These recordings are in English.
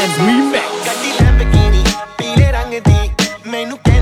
Remix. Remix.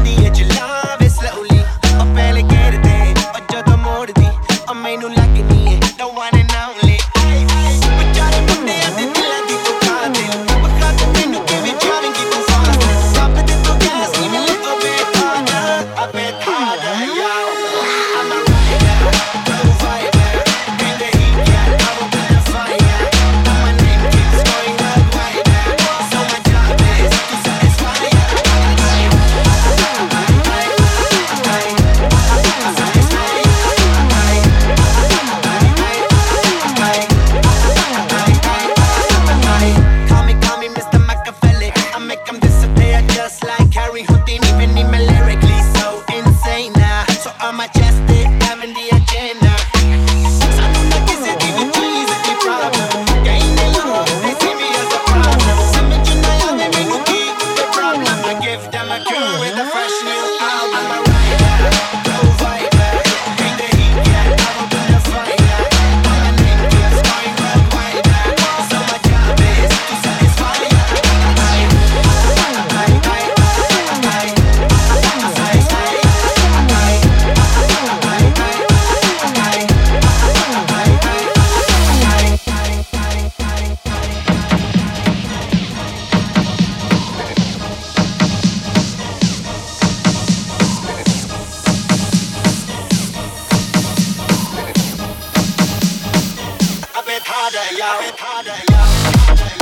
harder, yeah.